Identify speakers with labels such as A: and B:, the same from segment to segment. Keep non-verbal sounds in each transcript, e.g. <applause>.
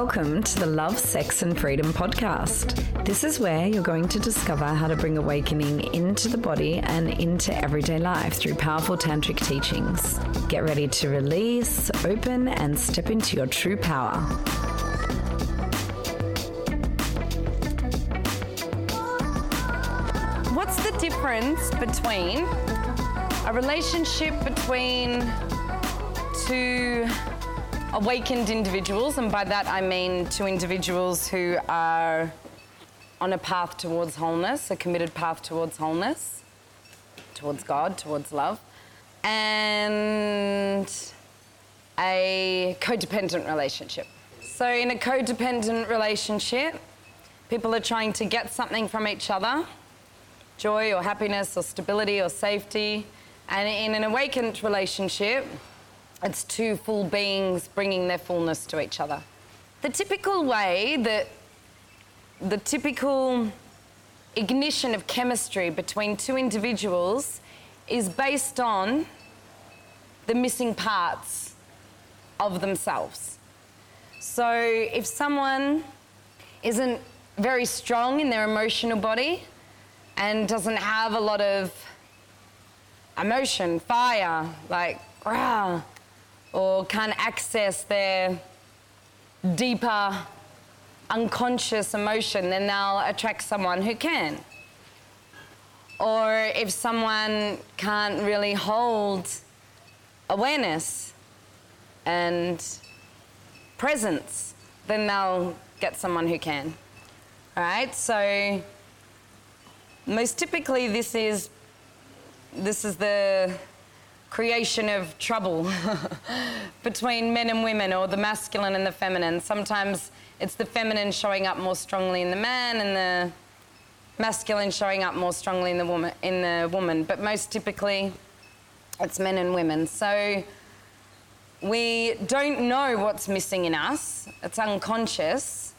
A: Welcome to the Love, Sex and Freedom podcast. This is where you're going to discover how to bring awakening into the body and into everyday life through powerful tantric teachings. Get ready to release, open, and step into your true power.
B: What's the difference between a relationship between two awakened individuals, and by that I mean two individuals who are on a path towards wholeness, a committed path towards wholeness, towards God, towards love, and a codependent relationship. So, in a codependent relationship, people are trying to get something from each other joy or happiness or stability or safety. And in an awakened relationship, it's two full beings bringing their fullness to each other. The typical way that the typical ignition of chemistry between two individuals is based on the missing parts of themselves. So if someone isn't very strong in their emotional body and doesn't have a lot of emotion, fire, like, rah, or can't access their deeper unconscious emotion, then they'll attract someone who can. Or if someone can't really hold awareness and presence, then they'll get someone who can. All right? So most typically this is this is the creation of trouble <laughs> between men and women or the masculine and the feminine. Sometimes it's the feminine showing up more strongly in the man and the masculine showing up more strongly in the woman in the woman, but most typically it's men and women. So we don't know what's missing in us. It's unconscious.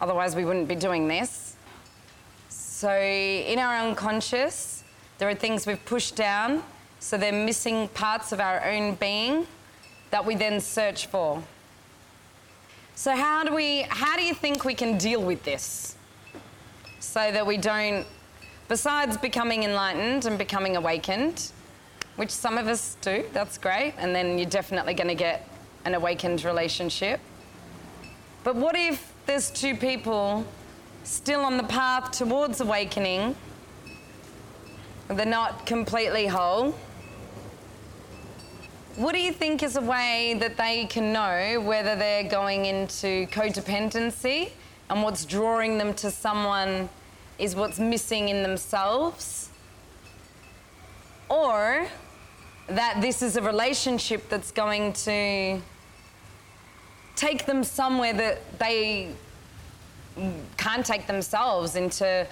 B: Otherwise we wouldn't be doing this. So in our unconscious, there are things we've pushed down so they're missing parts of our own being that we then search for. So how do we how do you think we can deal with this? So that we don't besides becoming enlightened and becoming awakened, which some of us do, that's great, and then you're definitely going to get an awakened relationship. But what if there's two people still on the path towards awakening? They're not completely whole what do you think is a way that they can know whether they're going into codependency and what's drawing them to someone is what's missing in themselves? Or that this is a relationship that's going to take them somewhere that they can't take themselves into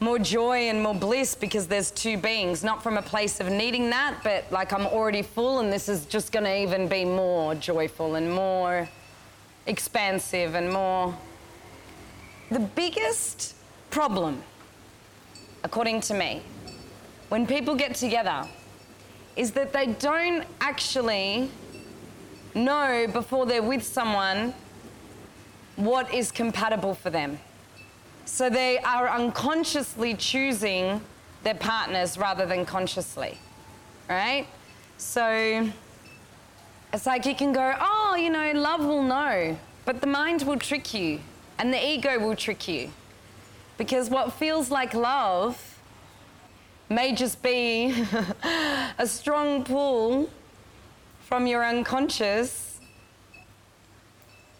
B: more joy and more bliss because there's two beings, not from a place of needing that, but like I'm already full and this is just going to even be more joyful and more expansive and more. The biggest problem, according to me, when people get together is that they don't actually know before they're with someone what is compatible for them. So they are unconsciously choosing their partners rather than consciously, right? So it's like you can go, oh, you know, love will know, but the mind will trick you and the ego will trick you. Because what feels like love may just be <laughs> a strong pull from your unconscious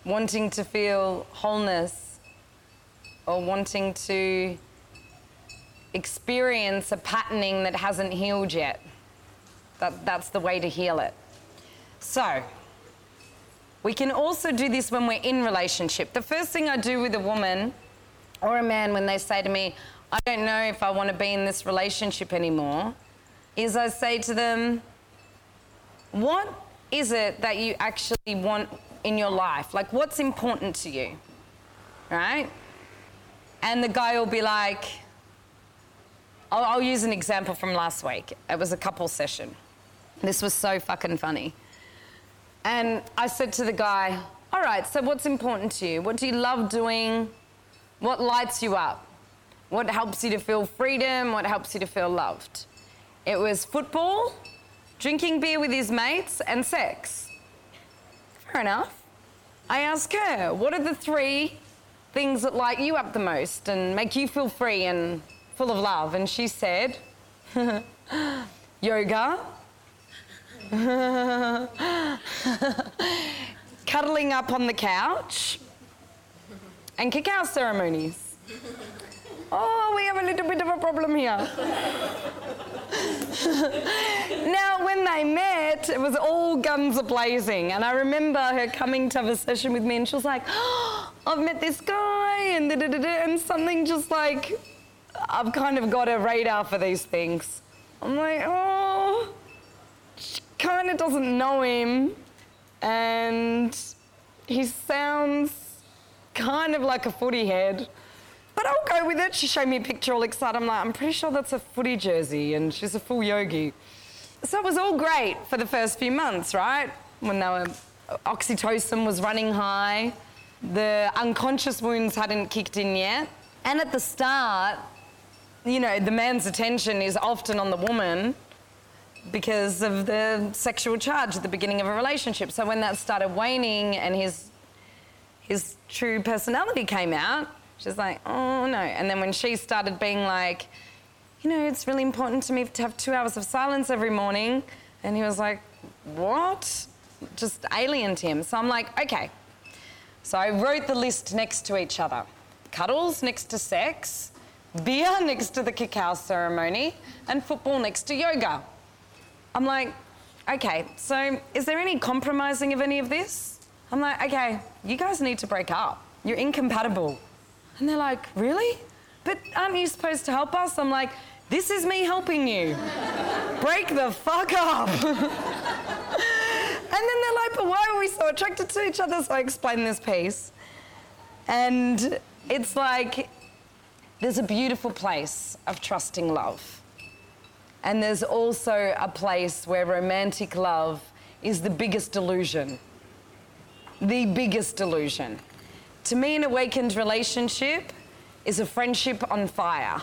B: wanting to feel wholeness or wanting to experience a patterning that hasn't healed yet. That, that's the way to heal it. So, we can also do this when we're in relationship. The first thing I do with a woman or a man when they say to me, I don't know if I want to be in this relationship anymore, is I say to them, What is it that you actually want in your life? Like, what's important to you? Right? And the guy will be like, I'll, I'll, use an example from last week. It was a couple session. This was so fucking funny. And I said to the guy, All right, so what's important to you? What do you love doing? What lights you up? What helps you to feel freedom? What helps you to feel loved? It was football, drinking beer with his mates, and sex. Fair enough. I asked her, what are the three things that light you up the most and make you feel free and full of love? And she said, <laughs> yoga, <laughs> cuddling up on the couch, and cacao ceremonies. Oh, we have a little bit of a problem here. <laughs> now, when they met, it was all guns a blazing. And I remember her coming to have a session with me, and she was like, <gasps> oh, I've met this guy, and, da, da, da, and something just like, I've kind of got a radar for these things. I'm like, oh, she kind of doesn't know him, and he sounds kind of like a footy head. But I'll go with it. She showed me a picture all excited. I'm like, I'm pretty sure that's a footy jersey and she's a full yogi. So it was all great for the first few months, right? When they were, oxytocin was running high, the unconscious wounds hadn't kicked in yet. And at the start, you know, the man's attention is often on the woman because of the sexual charge at the beginning of a relationship. So when that started waning and his his true personality came out, She's like, oh no. And then when she started being like, you know, it's really important to me to have two hours of silence every morning. And he was like, what? Just alien to him. So I'm like, okay. So I wrote the list next to each other cuddles next to sex, beer <laughs> next to the cacao ceremony, and football next to yoga. I'm like, okay, so is there any compromising of any of this? I'm like, okay, you guys need to break up. You're incompatible. And they're like, Really? But aren't you supposed to help us? I'm like, This is me helping you. <laughs> Break the fuck up. <laughs> and then they're like, But why are we so attracted to each other? So I explain this piece. And it's like, there's a beautiful place of trusting love. And there's also a place where romantic love is the biggest delusion. The biggest delusion. To me, an awakened relationship is a friendship on fire.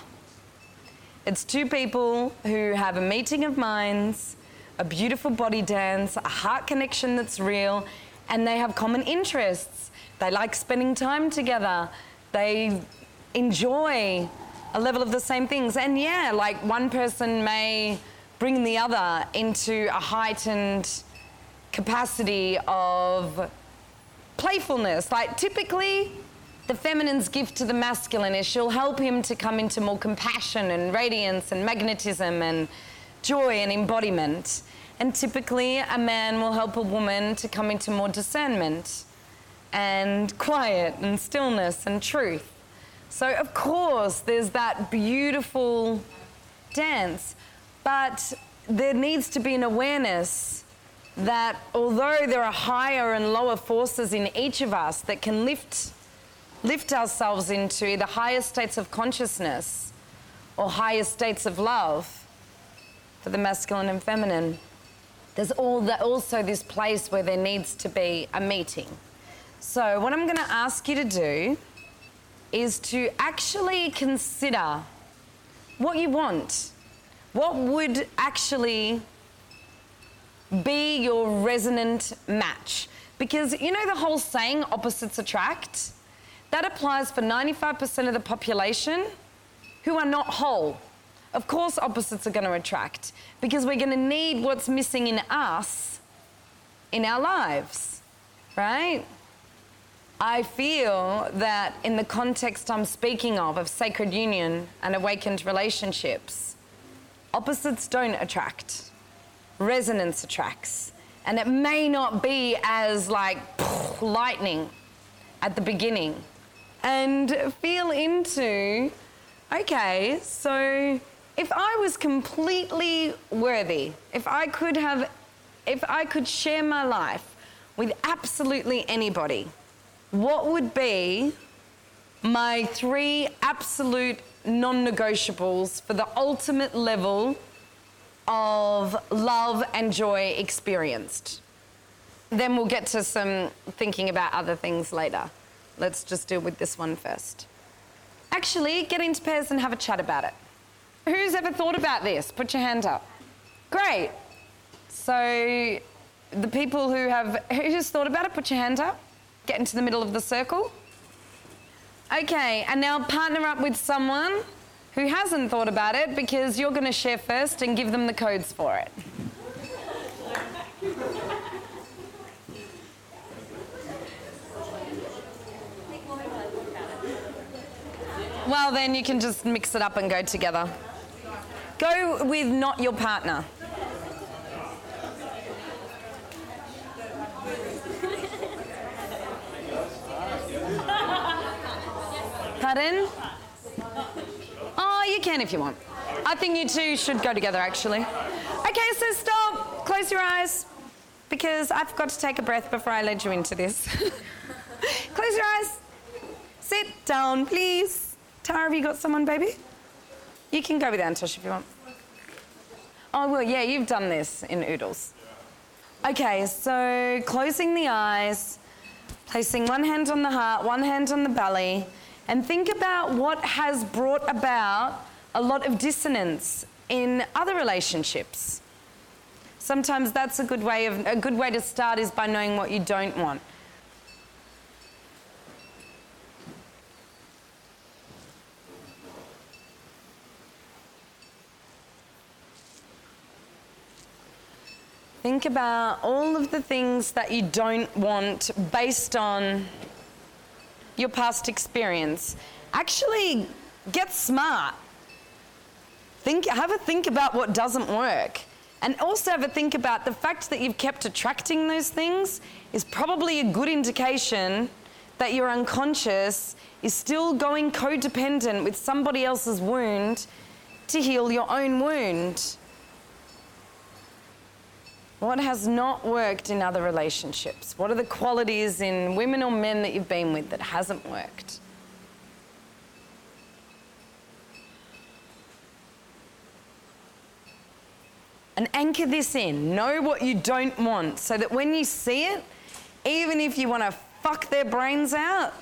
B: It's two people who have a meeting of minds, a beautiful body dance, a heart connection that's real, and they have common interests. They like spending time together. They enjoy a level of the same things. And yeah, like one person may bring the other into a heightened capacity of playfulness. Like typically, the feminine's gift to the masculine is she'll help him to come into more compassion and radiance and magnetism and joy and embodiment. And typically, a man will help a woman to come into more discernment and quiet and stillness and truth. So, of course, there's that beautiful dance, but there needs to be an awareness that although there are higher and lower forces in each of us that can lift, lift ourselves into the higher states of consciousness or higher states of love for the masculine and feminine, there's all the, also this place where there needs to be a meeting. So, what I'm going to ask you to do is to actually consider what you want. What would actually be your resonant match. Because you know the whole saying, opposites attract? That applies for 95% of the population who are not whole. Of course, opposites are going to attract because we're going to need what's missing in us in our lives, right? I feel that in the context I'm speaking of, of sacred union and awakened relationships, opposites don't attract resonance attracts. And it may not be as like lightning at the beginning. And feel into, okay, so if I was completely worthy, if I could have, if I could share my life with absolutely anybody, what would be my three absolute non negotiables for the ultimate level of love and joy experienced. then we'll get to some thinking about other things later. Let's just deal with this one first. Actually, get into pairs and have a chat about it. Who's ever thought about this? Put your hand up. Great. So, the people who have, who's thought about it, put your hand up. Get into the middle of the circle. Okay, and now partner up with someone who hasn't thought about it because you're going to share first and give them the codes for it. Well, then you can just mix it up and go together. Go with not your partner. Pardon? Oh, you can if you want. I think you two should go together, actually. Okay, so stop. Close your eyes. Because I forgot to take a breath before I led you into this. <laughs> Close your eyes. Sit down, please. Tara, have you got someone, baby? You can go with Antosh if you want. Oh, well, yeah, you've done this in Oodles. Okay, so closing the eyes, placing one hand on the heart, one hand on the belly, and think about what has brought about a lot of dissonance in other relationships. Sometimes that's a good way of a good way to start is by knowing what you don't want. Think about all of the things that you don't want based on your past experience. Actually, get smart. Think, have a think about what doesn't work. And also have a think about the fact that you've kept attracting those things is probably a good indication that your unconscious is still going codependent with somebody else's wound to heal your own wound. What has not worked in other relationships? What are the qualities in women or men that you've been with that hasn't worked? And anchor this in. Know what you don't want so that when you see it, even if you want to fuck their brains out,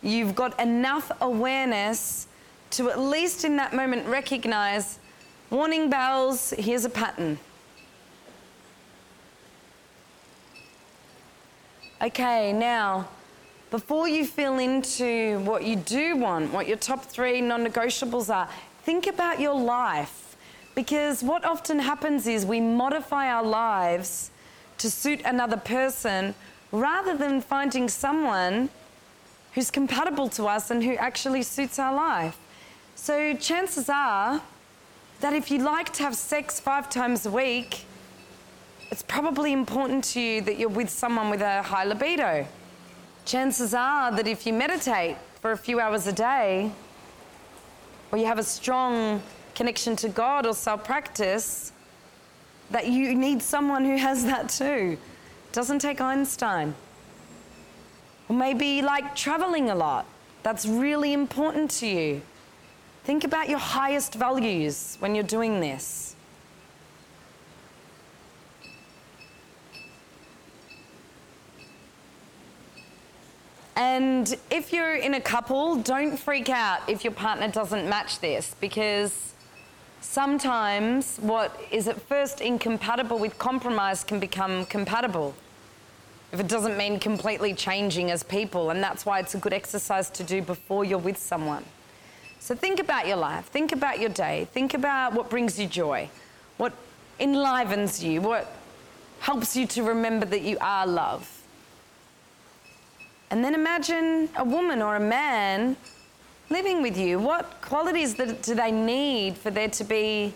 B: you've got enough awareness to at least in that moment recognize warning bells, here's a pattern. Okay, now, before you fill into what you do want, what your top three non negotiables are, think about your life. Because what often happens is we modify our lives to suit another person rather than finding someone who's compatible to us and who actually suits our life. So, chances are that if you like to have sex five times a week, it's probably important to you that you're with someone with a high libido. Chances are that if you meditate for a few hours a day, or you have a strong connection to God or self practice, that you need someone who has that too. Doesn't take Einstein. Or maybe like traveling a lot. That's really important to you. Think about your highest values when you're doing this. And if you're in a couple, don't freak out if your partner doesn't match this because sometimes what is at first incompatible with compromise can become compatible. If it doesn't mean completely changing as people, and that's why it's a good exercise to do before you're with someone. So think about your life, think about your day, think about what brings you joy, what enlivens you, what helps you to remember that you are love. And then imagine a woman or a man living with you. What qualities do they need for there to be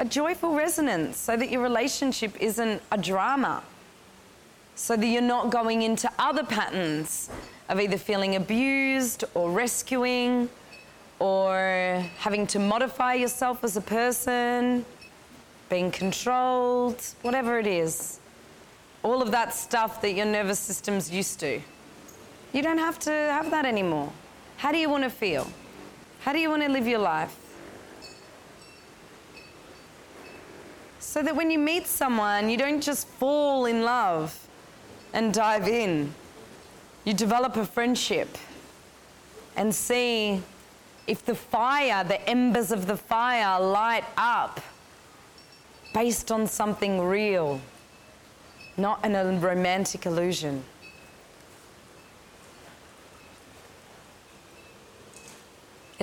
B: a joyful resonance so that your relationship isn't a drama? So that you're not going into other patterns of either feeling abused or rescuing or having to modify yourself as a person, being controlled, whatever it is. All of that stuff that your nervous system's used to. You don't have to have that anymore. How do you want to feel? How do you want to live your life? So that when you meet someone, you don't just fall in love and dive in. You develop a friendship and see if the fire, the embers of the fire light up based on something real, not in a romantic illusion.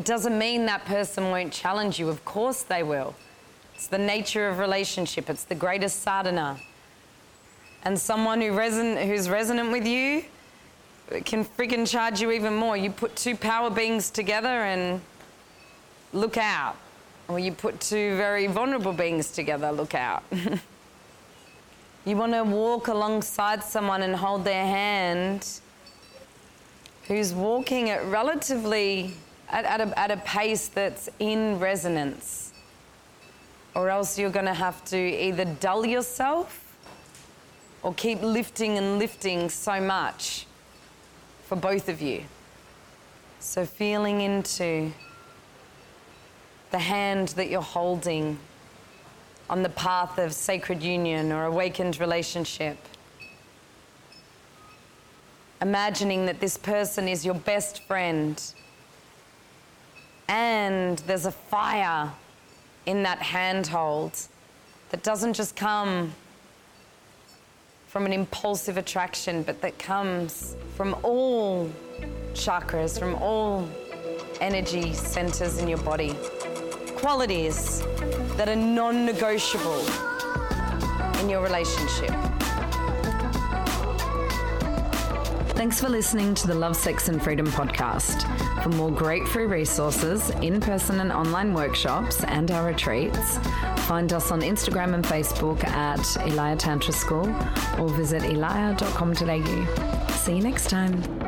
B: It doesn't mean that person won't challenge you. Of course they will. It's the nature of relationship. It's the greatest sadhana. And someone who reson- who's resonant with you can freaking charge you even more. You put two power beings together and look out. Or you put two very vulnerable beings together, look out. <laughs> you want to walk alongside someone and hold their hand who's walking at relatively at, at, a, at a pace that's in resonance. Or else you're going to have to either dull yourself or keep lifting and lifting so much for both of you. So, feeling into the hand that you're holding on the path of sacred union or awakened relationship. Imagining that this person is your best friend and there's a fire in that handhold that doesn't just come from an impulsive attraction, but that comes from all chakras, from all energy centers in your body. Qualities that are non negotiable in your relationship.
A: Thanks for listening to the Love, Sex and Freedom podcast. For more great free resources, in person and online workshops, and our retreats, find us on Instagram and Facebook at Elia Tantra School or visit elia.com.au. See you next time.